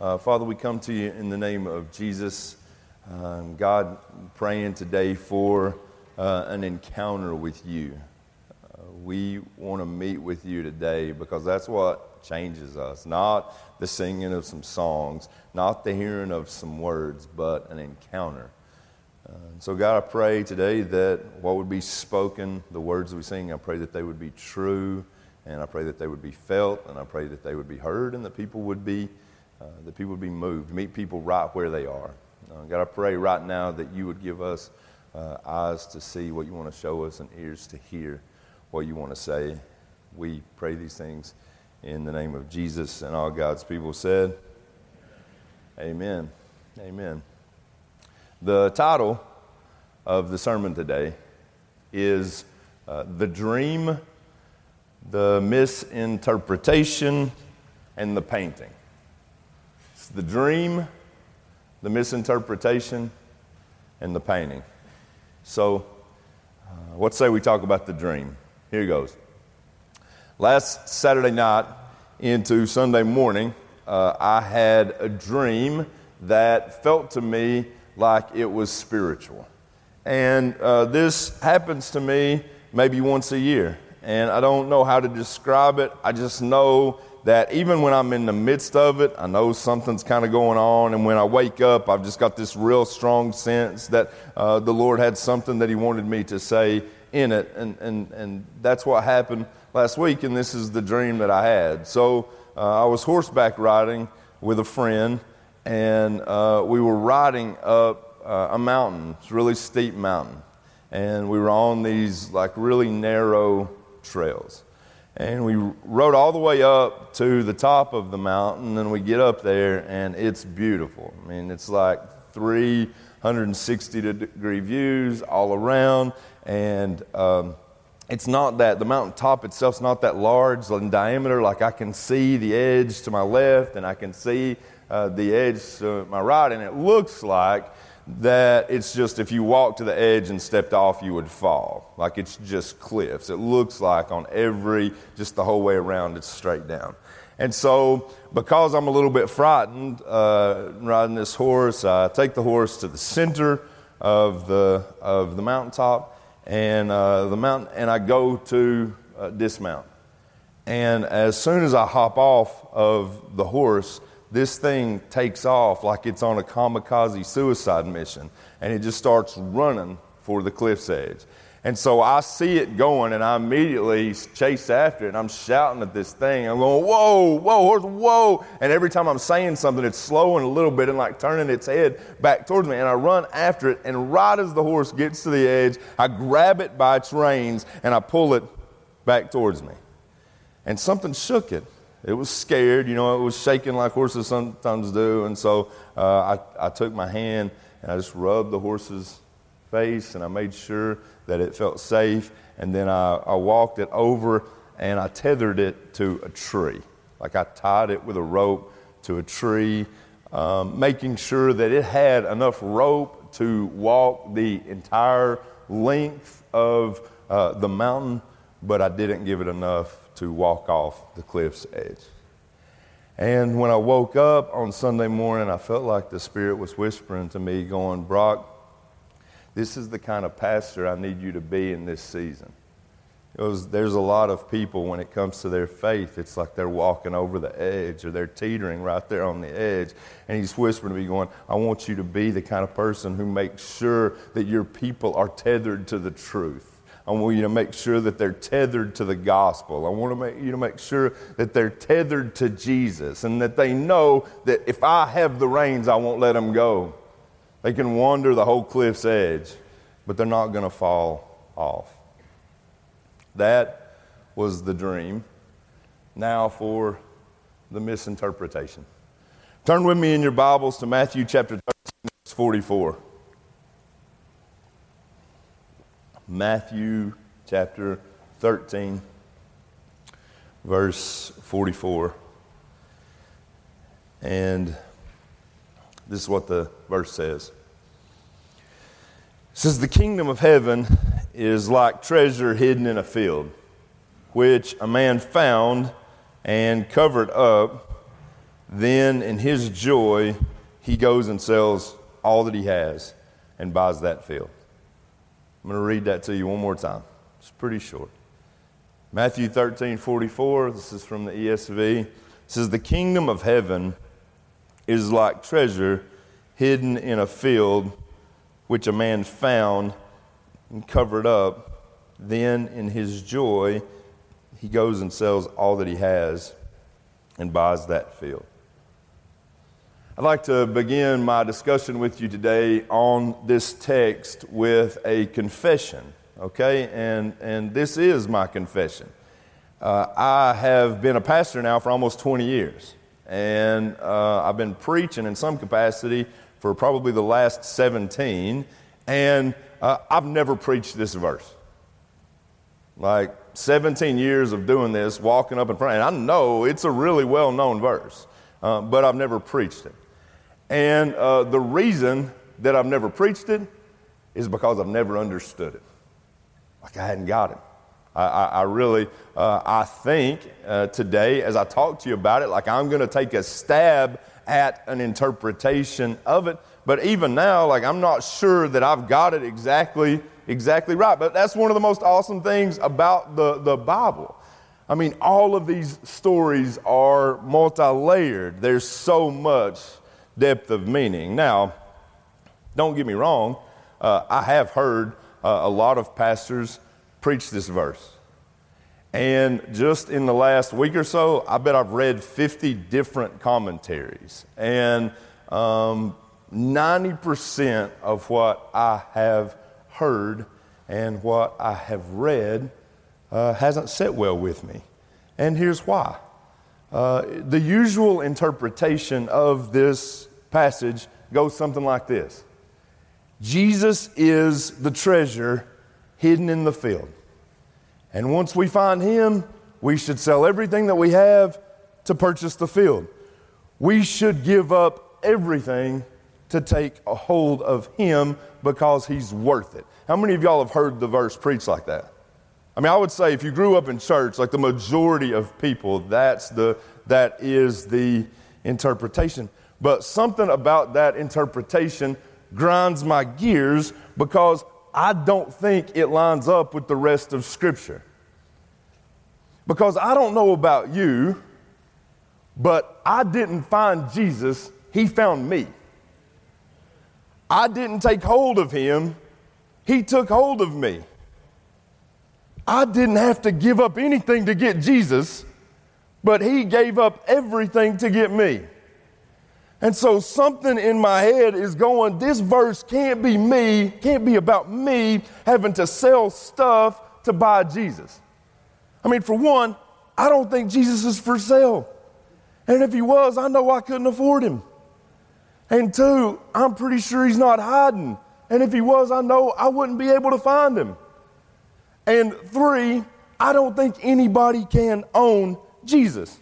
Uh, Father, we come to you in the name of Jesus. Um, God, praying today for uh, an encounter with you. Uh, we want to meet with you today because that's what changes us. Not the singing of some songs, not the hearing of some words, but an encounter. Uh, so, God, I pray today that what would be spoken, the words we sing, I pray that they would be true, and I pray that they would be felt, and I pray that they would be heard, and that people would be uh, that people would be moved, meet people right where they are. Uh, God, I pray right now that you would give us uh, eyes to see what you want to show us and ears to hear what you want to say. We pray these things in the name of Jesus and all God's people said, Amen. Amen. The title of the sermon today is uh, The Dream, the Misinterpretation, and the Painting the dream, the misinterpretation, and the painting. So, uh, what say we talk about the dream? Here goes. Last Saturday night into Sunday morning, uh, I had a dream that felt to me like it was spiritual. And uh, this happens to me maybe once a year. And I don't know how to describe it. I just know that even when I'm in the midst of it, I know something's kind of going on. And when I wake up, I've just got this real strong sense that uh, the Lord had something that He wanted me to say in it. And, and, and that's what happened last week. And this is the dream that I had. So uh, I was horseback riding with a friend, and uh, we were riding up uh, a mountain. It's a really steep mountain. And we were on these like really narrow trails. And we rode all the way up to the top of the mountain, and we get up there, and it's beautiful. I mean, it's like 360 degree views all around, and um, it's not that the mountain top itself's not that large in diameter. Like I can see the edge to my left, and I can see uh, the edge to my right, and it looks like that it's just if you walked to the edge and stepped off, you would fall. Like it's just cliffs. It looks like on every, just the whole way around, it's straight down. And so, because I'm a little bit frightened uh, riding this horse, I take the horse to the center of the, of the mountaintop and uh, the mountain, and I go to uh, dismount. And as soon as I hop off of the horse, this thing takes off like it's on a kamikaze suicide mission and it just starts running for the cliff's edge. And so I see it going and I immediately chase after it and I'm shouting at this thing. I'm going, whoa, whoa, horse, whoa. And every time I'm saying something, it's slowing a little bit and like turning its head back towards me. And I run after it. And right as the horse gets to the edge, I grab it by its reins and I pull it back towards me. And something shook it. It was scared, you know, it was shaking like horses sometimes do. And so uh, I, I took my hand and I just rubbed the horse's face and I made sure that it felt safe. And then I, I walked it over and I tethered it to a tree. Like I tied it with a rope to a tree, um, making sure that it had enough rope to walk the entire length of uh, the mountain, but I didn't give it enough to walk off the cliff's edge. And when I woke up on Sunday morning, I felt like the Spirit was whispering to me, going, Brock, this is the kind of pastor I need you to be in this season. Was, there's a lot of people, when it comes to their faith, it's like they're walking over the edge or they're teetering right there on the edge. And he's whispering to me, going, I want you to be the kind of person who makes sure that your people are tethered to the truth. I want you to make sure that they're tethered to the gospel. I want to make you to make sure that they're tethered to Jesus and that they know that if I have the reins, I won't let them go. They can wander the whole cliff's edge, but they're not going to fall off. That was the dream. Now for the misinterpretation. Turn with me in your Bibles to Matthew chapter 13, verse 44. Matthew chapter 13, verse 44. And this is what the verse says. It says, The kingdom of heaven is like treasure hidden in a field, which a man found and covered up. then in his joy, he goes and sells all that he has and buys that field. I'm going to read that to you one more time. It's pretty short. Matthew 13, 44, this is from the ESV. It says, The kingdom of heaven is like treasure hidden in a field, which a man found and covered up. Then, in his joy, he goes and sells all that he has and buys that field. I'd like to begin my discussion with you today on this text with a confession, okay? And, and this is my confession. Uh, I have been a pastor now for almost 20 years, and uh, I've been preaching in some capacity for probably the last 17, and uh, I've never preached this verse. Like 17 years of doing this, walking up in front, and I know it's a really well known verse, uh, but I've never preached it. And uh, the reason that I've never preached it is because I've never understood it. Like I hadn't got it. I, I, I really, uh, I think uh, today, as I talk to you about it, like I'm going to take a stab at an interpretation of it. But even now, like I'm not sure that I've got it exactly, exactly right. But that's one of the most awesome things about the, the Bible. I mean, all of these stories are multi layered. There's so much depth of meaning. Now, don't get me wrong, uh, I have heard uh, a lot of pastors preach this verse. And just in the last week or so, I bet I've read 50 different commentaries. And um, 90% of what I have heard and what I have read uh, hasn't set well with me. And here's why. Uh, the usual interpretation of this passage goes something like this Jesus is the treasure hidden in the field. And once we find him, we should sell everything that we have to purchase the field. We should give up everything to take a hold of him because he's worth it. How many of y'all have heard the verse preached like that? I mean, I would say if you grew up in church, like the majority of people, that's the, that is the interpretation. But something about that interpretation grinds my gears because I don't think it lines up with the rest of Scripture. Because I don't know about you, but I didn't find Jesus, He found me. I didn't take hold of Him, He took hold of me. I didn't have to give up anything to get Jesus, but He gave up everything to get me. And so something in my head is going, this verse can't be me, can't be about me having to sell stuff to buy Jesus. I mean, for one, I don't think Jesus is for sale. And if he was, I know I couldn't afford him. And two, I'm pretty sure he's not hiding. And if he was, I know I wouldn't be able to find him. And three, I don't think anybody can own Jesus.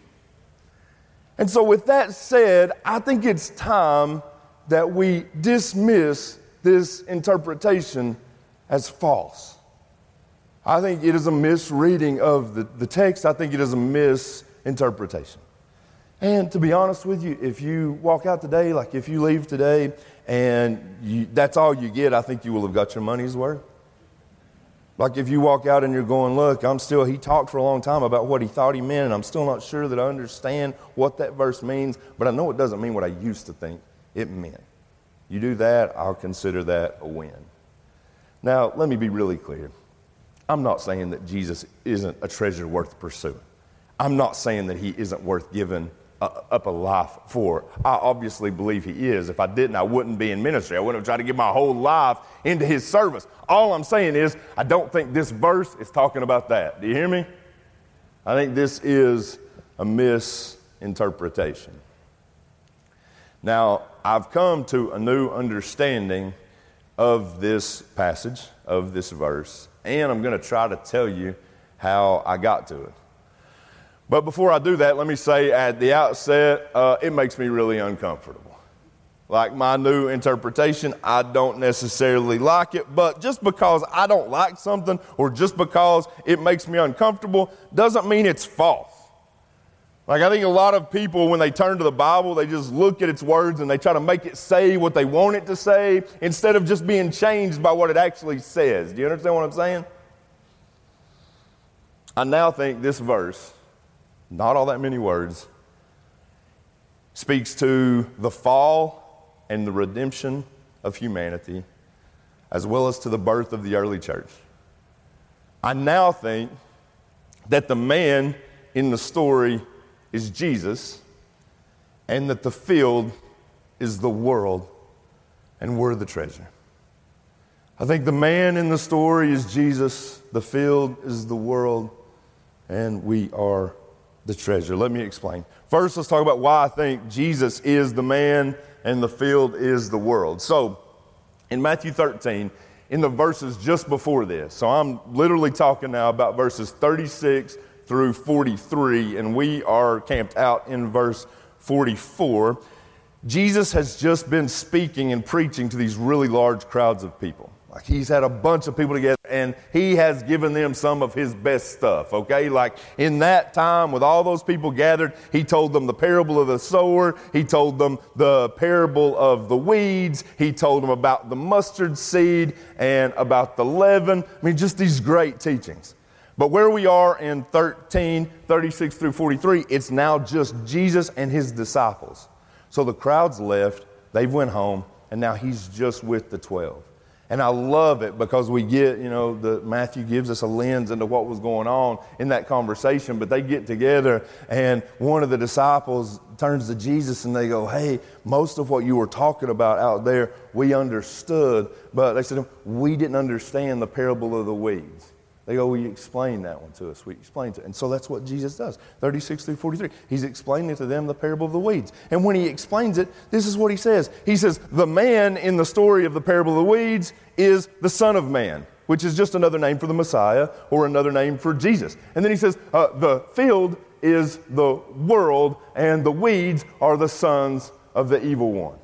And so, with that said, I think it's time that we dismiss this interpretation as false. I think it is a misreading of the, the text, I think it is a misinterpretation. And to be honest with you, if you walk out today, like if you leave today and you, that's all you get, I think you will have got your money's worth. Like if you walk out and you're going, look, I'm still, he talked for a long time about what he thought he meant, and I'm still not sure that I understand what that verse means, but I know it doesn't mean what I used to think it meant. You do that, I'll consider that a win. Now, let me be really clear. I'm not saying that Jesus isn't a treasure worth pursuing. I'm not saying that he isn't worth giving Uh, up a life for. I obviously believe he is. If I didn't, I wouldn't be in ministry. I wouldn't have tried to give my whole life into his service. All I'm saying is, I don't think this verse is talking about that. Do you hear me? I think this is a misinterpretation. Now, I've come to a new understanding of this passage, of this verse, and I'm going to try to tell you how I got to it. But before I do that, let me say at the outset, uh, it makes me really uncomfortable. Like my new interpretation, I don't necessarily like it, but just because I don't like something or just because it makes me uncomfortable doesn't mean it's false. Like, I think a lot of people, when they turn to the Bible, they just look at its words and they try to make it say what they want it to say instead of just being changed by what it actually says. Do you understand what I'm saying? I now think this verse, not all that many words, speaks to the fall and the redemption of humanity, as well as to the birth of the early church. I now think that the man in the story is Jesus, and that the field is the world, and we're the treasure. I think the man in the story is Jesus, the field is the world, and we are the treasure. Let me explain. First, let's talk about why I think Jesus is the man and the field is the world. So, in Matthew 13, in the verses just before this, so I'm literally talking now about verses 36 through 43, and we are camped out in verse 44. Jesus has just been speaking and preaching to these really large crowds of people. He's had a bunch of people together and he has given them some of his best stuff, okay? Like in that time with all those people gathered, he told them the parable of the sower, he told them the parable of the weeds, he told them about the mustard seed and about the leaven. I mean, just these great teachings. But where we are in 13, 36 through 43, it's now just Jesus and his disciples. So the crowd's left, they've went home, and now he's just with the 12. And I love it because we get, you know, the, Matthew gives us a lens into what was going on in that conversation. But they get together, and one of the disciples turns to Jesus and they go, Hey, most of what you were talking about out there, we understood. But they said, We didn't understand the parable of the weeds. They go, Will you explain that one to us? We explain it. And so that's what Jesus does. 36 through 43. He's explaining to them the parable of the weeds. And when he explains it, this is what he says. He says, The man in the story of the parable of the weeds is the Son of Man, which is just another name for the Messiah or another name for Jesus. And then he says, uh, The field is the world, and the weeds are the sons of the evil one.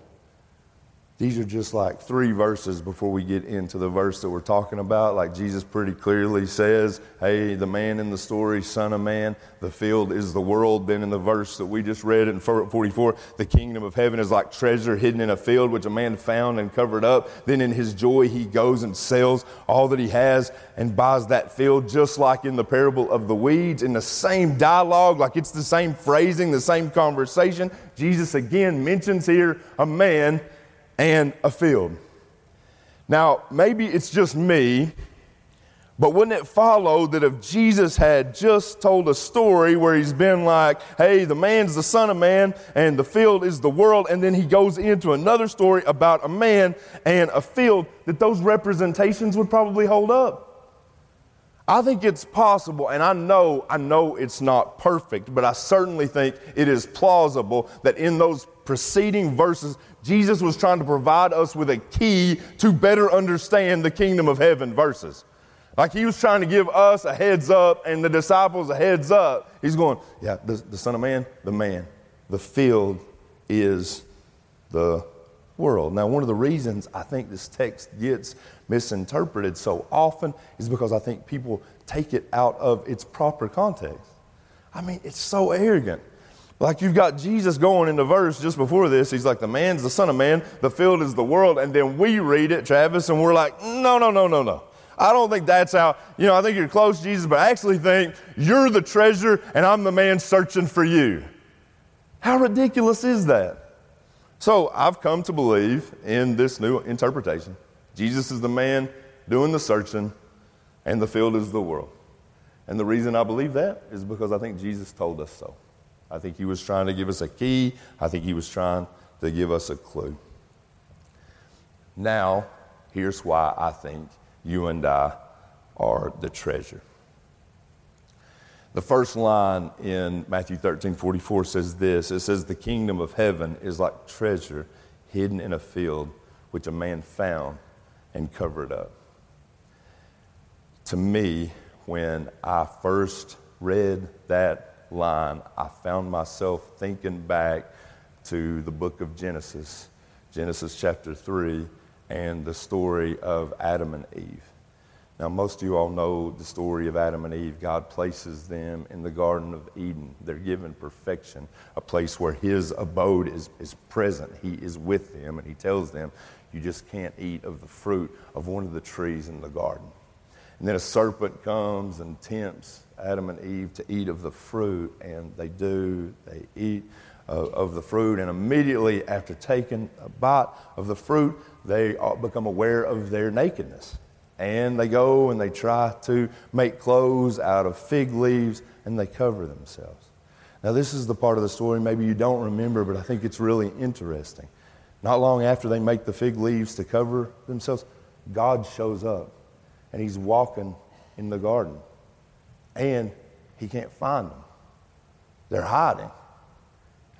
These are just like three verses before we get into the verse that we're talking about. Like Jesus pretty clearly says, Hey, the man in the story, son of man, the field is the world. Then in the verse that we just read in 44, the kingdom of heaven is like treasure hidden in a field, which a man found and covered up. Then in his joy, he goes and sells all that he has and buys that field, just like in the parable of the weeds, in the same dialogue, like it's the same phrasing, the same conversation. Jesus again mentions here a man and a field. Now, maybe it's just me, but wouldn't it follow that if Jesus had just told a story where he's been like, hey, the man's the son of man and the field is the world, and then he goes into another story about a man and a field, that those representations would probably hold up? I think it's possible, and I know, I know it's not perfect, but I certainly think it is plausible that in those preceding verses, Jesus was trying to provide us with a key to better understand the kingdom of heaven verses. Like he was trying to give us a heads up and the disciples a heads up. He's going, Yeah, the, the Son of Man, the man. The field is the world. Now, one of the reasons I think this text gets misinterpreted so often is because I think people take it out of its proper context. I mean, it's so arrogant. Like you've got Jesus going in the verse just before this. He's like, the man's the son of man, the field is the world. And then we read it, Travis, and we're like, no, no, no, no, no. I don't think that's how, you know, I think you're close, Jesus, but I actually think you're the treasure and I'm the man searching for you. How ridiculous is that? So I've come to believe in this new interpretation. Jesus is the man doing the searching, and the field is the world. And the reason I believe that is because I think Jesus told us so. I think he was trying to give us a key, I think he was trying to give us a clue. Now, here's why I think you and I are the treasure. The first line in Matthew 13 44 says this it says, The kingdom of heaven is like treasure hidden in a field which a man found and covered up. To me, when I first read that line, I found myself thinking back to the book of Genesis, Genesis chapter 3, and the story of Adam and Eve. Now, most of you all know the story of Adam and Eve. God places them in the Garden of Eden. They're given perfection, a place where His abode is, is present. He is with them, and He tells them, You just can't eat of the fruit of one of the trees in the garden. And then a serpent comes and tempts Adam and Eve to eat of the fruit, and they do. They eat of the fruit, and immediately after taking a bite of the fruit, they become aware of their nakedness. And they go and they try to make clothes out of fig leaves and they cover themselves. Now, this is the part of the story maybe you don't remember, but I think it's really interesting. Not long after they make the fig leaves to cover themselves, God shows up and he's walking in the garden. And he can't find them, they're hiding.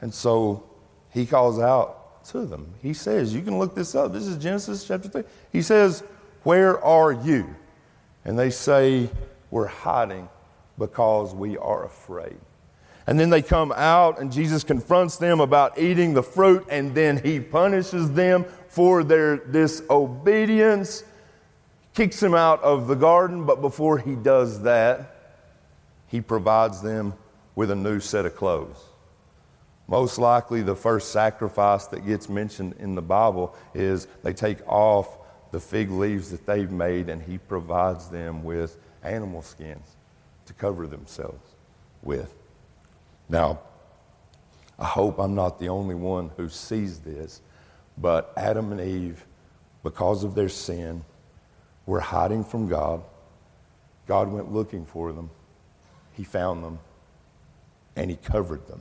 And so he calls out to them. He says, You can look this up. This is Genesis chapter 3. He says, where are you? And they say, We're hiding because we are afraid. And then they come out, and Jesus confronts them about eating the fruit, and then he punishes them for their disobedience, kicks them out of the garden. But before he does that, he provides them with a new set of clothes. Most likely, the first sacrifice that gets mentioned in the Bible is they take off the fig leaves that they've made, and He provides them with animal skins to cover themselves with. Now, I hope I'm not the only one who sees this, but Adam and Eve, because of their sin, were hiding from God. God went looking for them, He found them, and He covered them.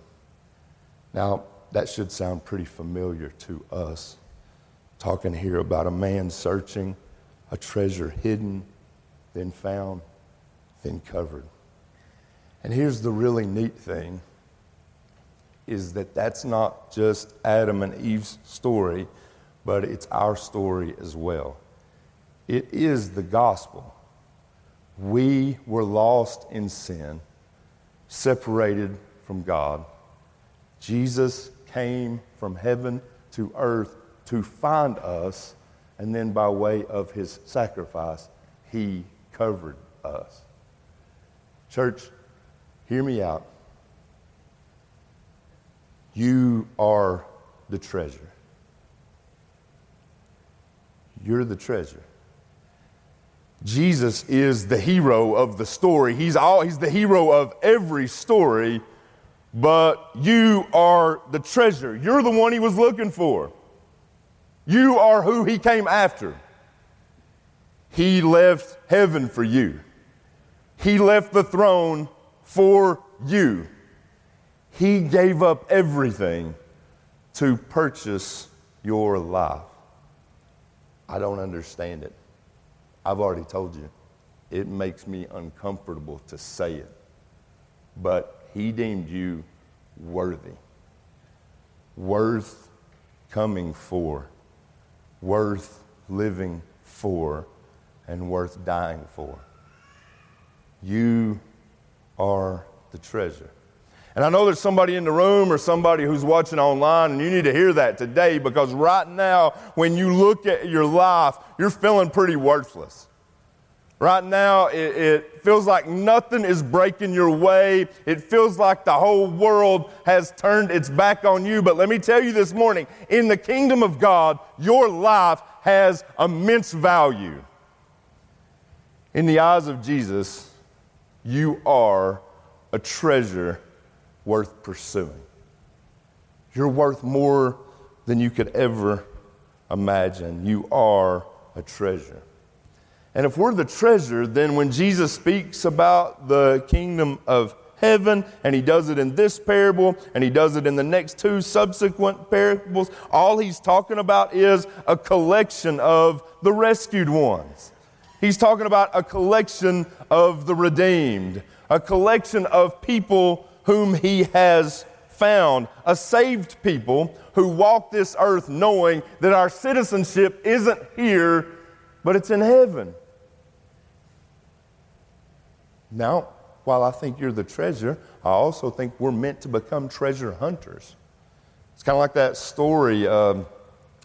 Now, that should sound pretty familiar to us talking here about a man searching a treasure hidden, then found, then covered. And here's the really neat thing is that that's not just Adam and Eve's story, but it's our story as well. It is the gospel. We were lost in sin, separated from God. Jesus came from heaven to earth to find us, and then by way of his sacrifice, he covered us. Church, hear me out. You are the treasure. You're the treasure. Jesus is the hero of the story. He's, all, he's the hero of every story, but you are the treasure. You're the one he was looking for. You are who he came after. He left heaven for you. He left the throne for you. He gave up everything to purchase your life. I don't understand it. I've already told you. It makes me uncomfortable to say it. But he deemed you worthy, worth coming for worth living for and worth dying for. You are the treasure. And I know there's somebody in the room or somebody who's watching online, and you need to hear that today because right now, when you look at your life, you're feeling pretty worthless. Right now, it, it, feels like nothing is breaking your way. It feels like the whole world has turned its back on you. But let me tell you this morning in the kingdom of God, your life has immense value. In the eyes of Jesus, you are a treasure worth pursuing. You're worth more than you could ever imagine. You are a treasure. And if we're the treasure, then when Jesus speaks about the kingdom of heaven, and he does it in this parable, and he does it in the next two subsequent parables, all he's talking about is a collection of the rescued ones. He's talking about a collection of the redeemed, a collection of people whom he has found, a saved people who walk this earth knowing that our citizenship isn't here, but it's in heaven. Now, while I think you're the treasure, I also think we're meant to become treasure hunters. It's kind of like that story um,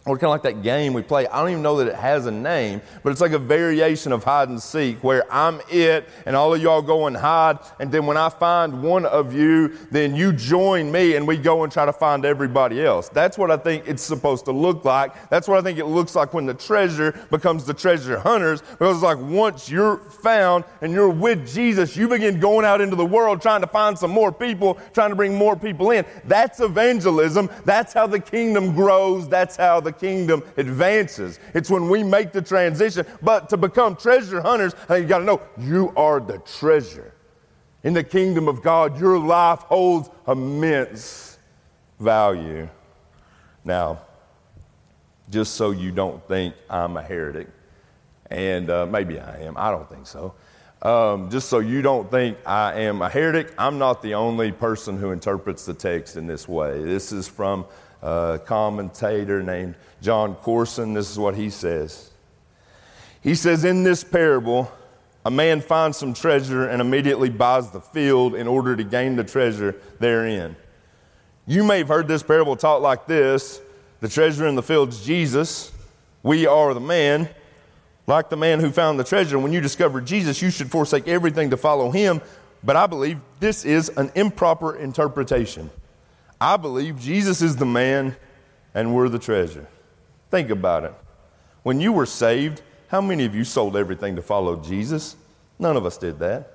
or kind of like that game we play. I don't even know that it has a name, but it's like a variation of hide and seek where I'm it and all of y'all go and hide. And then when I find one of you, then you join me and we go and try to find everybody else. That's what I think it's supposed to look like. That's what I think it looks like when the treasure becomes the treasure hunters. Because it's like once you're found and you're with Jesus, you begin going out into the world trying to find some more people, trying to bring more people in. That's evangelism. That's how the kingdom grows. That's how the kingdom advances. It's when we make the transition. But to become treasure hunters, you got to know you are the treasure. In the kingdom of God, your life holds immense value. Now, just so you don't think I'm a heretic, and uh, maybe I am, I don't think so. Um, just so you don't think I am a heretic, I'm not the only person who interprets the text in this way. This is from a commentator named Jon Courson. This is what he says. He says, In this parable, a man finds some treasure and immediately buys the field in order to gain the treasure therein. You may have heard this parable taught like this the treasure in the field is Jesus. We are the man. Like the man who found the treasure, when you discover Jesus, you should forsake everything to follow him. But I believe this is an improper interpretation. I believe Jesus is the man and we're the treasure. Think about it. When you were saved, how many of you sold everything to follow Jesus? None of us did that.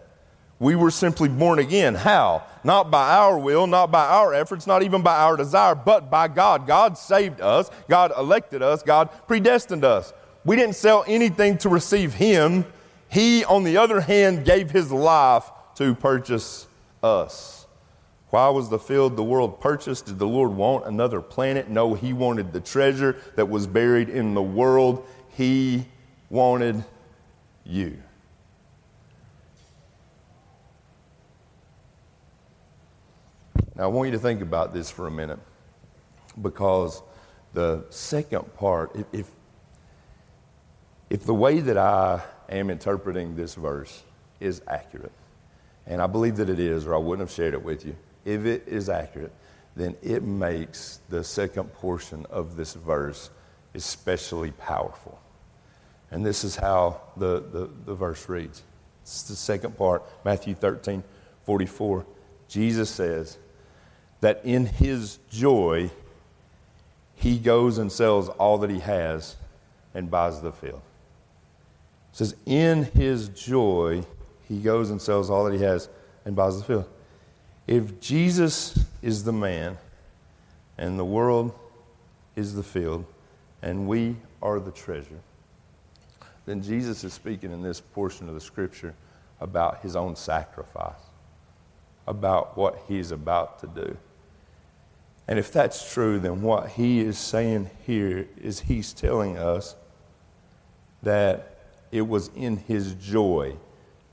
We were simply born again. How? Not by our will, not by our efforts, not even by our desire, but by God. God saved us, God elected us, God predestined us. We didn't sell anything to receive Him. He, on the other hand, gave His life to purchase us. Why was the field the world purchased? Did the Lord want another planet? No, He wanted the treasure that was buried in the world. He wanted you. Now, I want you to think about this for a minute because the second part, if, if, the way that I am interpreting this verse is accurate, and I believe that it is, or I wouldn't have shared it with you if it is accurate, then it makes the second portion of this verse especially powerful. And this is how the, the, the verse reads. It's the second part, Matthew 13, 44. Jesus says that in his joy, he goes and sells all that he has and buys the field. It says, in his joy, he goes and sells all that he has and buys the field. If Jesus is the man and the world is the field and we are the treasure, then Jesus is speaking in this portion of the scripture about his own sacrifice, about what he's about to do. And if that's true, then what he is saying here is he's telling us that it was in his joy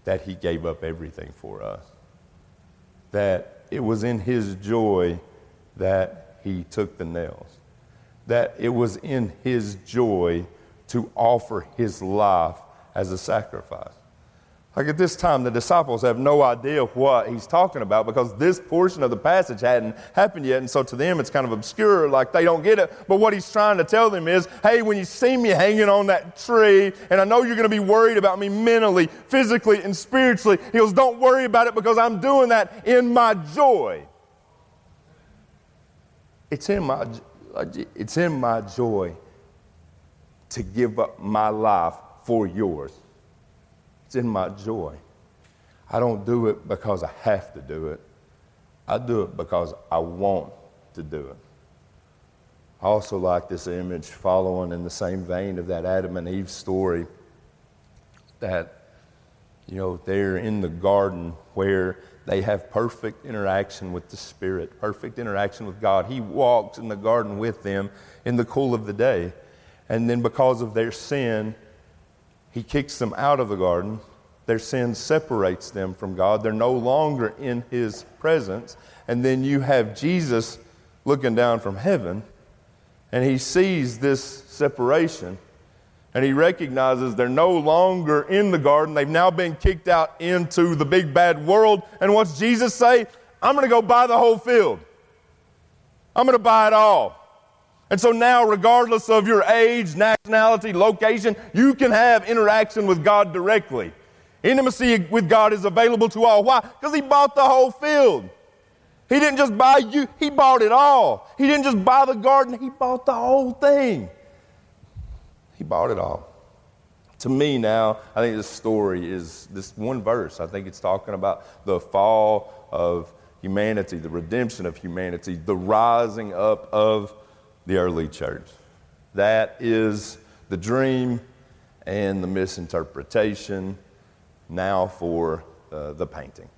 that he gave up everything for us that it was in his joy that he took the nails, that it was in his joy to offer his life as a sacrifice. Like at this time, the disciples have no idea what he's talking about because this portion of the passage hadn't happened yet. And so to them, it's kind of obscure, like they don't get it. But what he's trying to tell them is hey, when you see me hanging on that tree, and I know you're going to be worried about me mentally, physically, and spiritually, he goes, don't worry about it because I'm doing that in my joy. It's in my, it's in my joy to give up my life for yours. It's in my joy. I don't do it because I have to do it. I do it because I want to do it. I also like this image following in the same vein of that Adam and Eve story that, you know, they're in the garden where they have perfect interaction with the Spirit, perfect interaction with God. He walks in the garden with them in the cool of the day. And then because of their sin, he kicks them out of the garden. Their sin separates them from God. They're no longer in His presence. And then you have Jesus looking down from heaven, and He sees this separation. And he recognizes they're no longer in the garden. They've now been kicked out into the big bad world. And what's Jesus say? I'm going to go buy the whole field. I'm going to buy it all. And so now, regardless of your age, nationality, location, you can have interaction with God directly. Intimacy with God is available to all. Why? Because He bought the whole field. He didn't just buy you, He bought it all. He didn't just buy the garden, He bought the whole thing. He bought it all. To me, now, I think this story is this one verse. I think it's talking about the fall of humanity, the redemption of humanity, the rising up of the early church. That is the dream and the misinterpretation now for uh, the painting.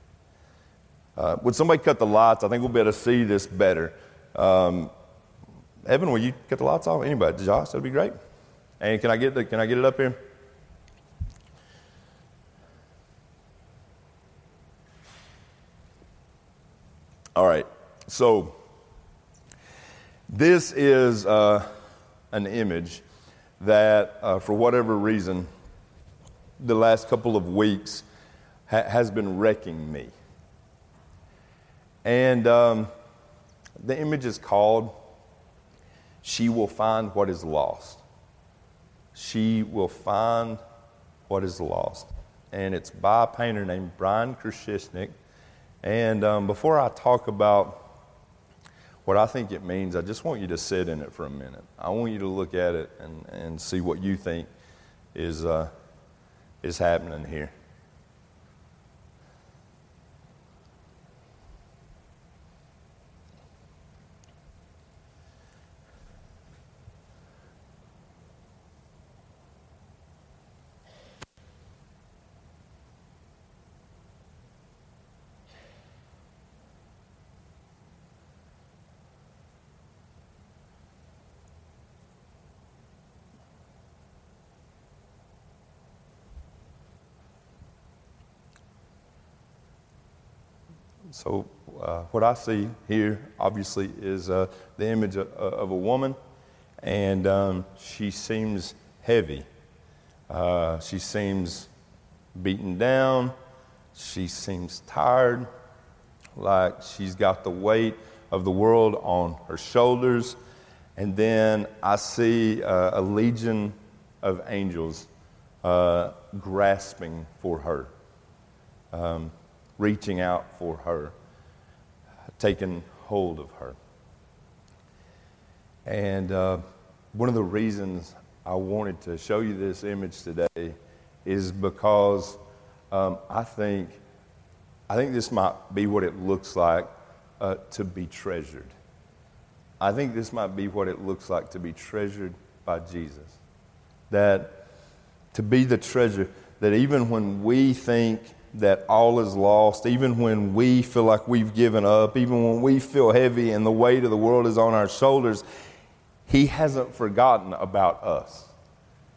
Uh, would somebody cut the lights? I think we'll be able to see this better. Um, Evan, will you cut the lights off? Anybody? Josh, that'd be great. And can I get the, can I get it up here? All right. So this is uh, an image that, uh, for whatever reason, the last couple of weeks ha- has been wrecking me. And um, the image is called She Will Find What Is Lost. She Will Find What Is Lost. And it's by a painter named Brian Kershisnik. And um, before I talk about what I think it means, I just want you to sit in it for a minute. I want you to look at it and, and see what you think is, uh, is happening here. So, uh, what I see here, obviously, is uh, the image of, of, a woman, and um, she seems heavy. Uh, she seems beaten down. She seems tired, like she's got the weight of the world on her shoulders. And then I see uh, a legion of angels uh, grasping for her. Um, reaching out for her, taking hold of her. And uh, one of the reasons I wanted to show you this image today is because um, I think I think this might be what it looks like uh, to be treasured. I think this might be what it looks like to be treasured by Jesus. That to be the treasure that even when we think that all is lost, even when we feel like we've given up, even when we feel heavy and the weight of the world is on our shoulders, He hasn't forgotten about us.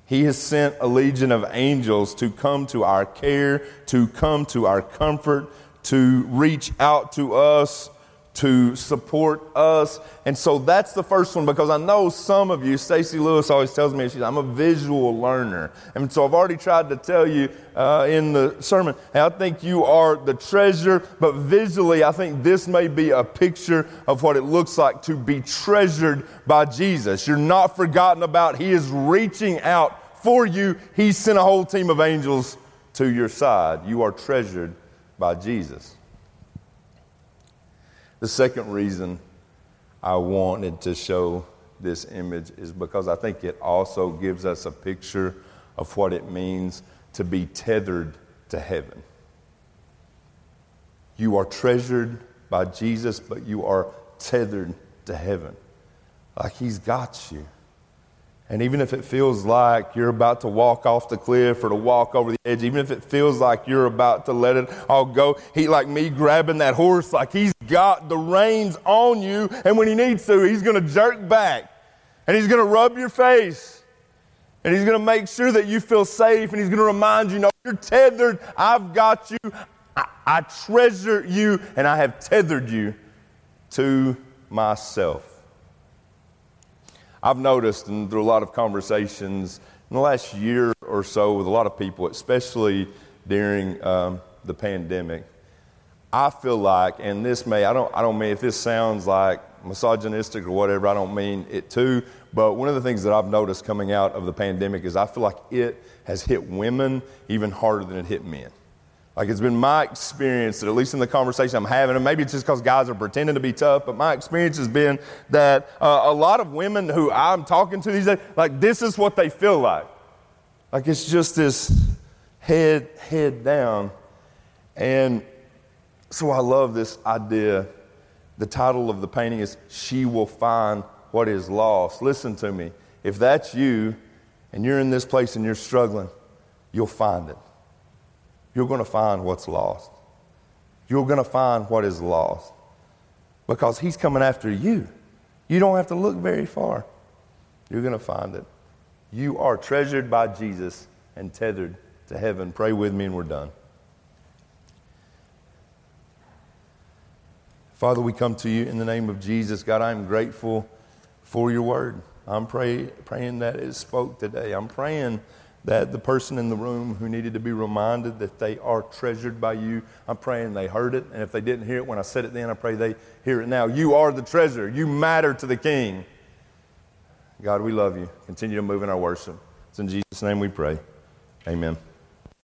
He has sent a legion of angels to come to our care, to come to our comfort, to reach out to us to support us. And so that's the first one because I know some of you, Stacy Lewis always tells me, she's, I'm a visual learner. And so I've already tried to tell you uh, in the sermon, hey, I think you are the treasure, but visually, I think this may be a picture of what it looks like to be treasured by Jesus. You're not forgotten about. He is reaching out for you. He sent a whole team of angels to your side. You are treasured by Jesus. The second reason I wanted to show this image is because I think it also gives us a picture of what it means to be tethered to heaven. You are treasured by Jesus, but you are tethered to heaven. Like He's got you. And even if it feels like you're about to walk off the cliff or to walk over the edge, even if it feels like you're about to let it all go, he, like me grabbing that horse, like he's got the reins on you. And when he needs to, he's going to jerk back and he's going to rub your face and he's going to make sure that you feel safe and he's going to remind you, no, you're tethered. I've got you. I, I treasure you and I have tethered you to myself. I've noticed and through a lot of conversations in the last year or so with a lot of people, especially during um, the pandemic, I feel like, and this may, I don't, I don't mean if this sounds like misogynistic or whatever. I don't mean it to. But one of the things that I've noticed coming out of the pandemic is I feel like it has hit women even harder than it hit men. Like it's been my experience that at least in the conversation I'm having, and maybe it's just because guys are pretending to be tough, but my experience has been that uh, a lot of women who I'm talking to these days, like this is what they feel like. Like it's just this head, head down. And so I love this idea. The title of the painting is She Will Find What Is Lost. Listen to me. If that's you and you're in this place and you're struggling, you'll find it you're going to find what's lost. You're going to find what is lost because He's coming after you. You don't have to look very far. You're going to find it. You are treasured by Jesus and tethered to heaven. Pray with me, and we're done. Father, we come to you in the name of Jesus. God, I'm grateful for your word. I'm pray, praying that it spoke today. I'm praying that the person in the room who needed to be reminded that they are treasured by you, I'm praying they heard it. And if they didn't hear it when I said it then, I pray they hear it now. You are the treasure. You matter to the King. God, we love you. Continue to move in our worship. It's in Jesus' name we pray. Amen.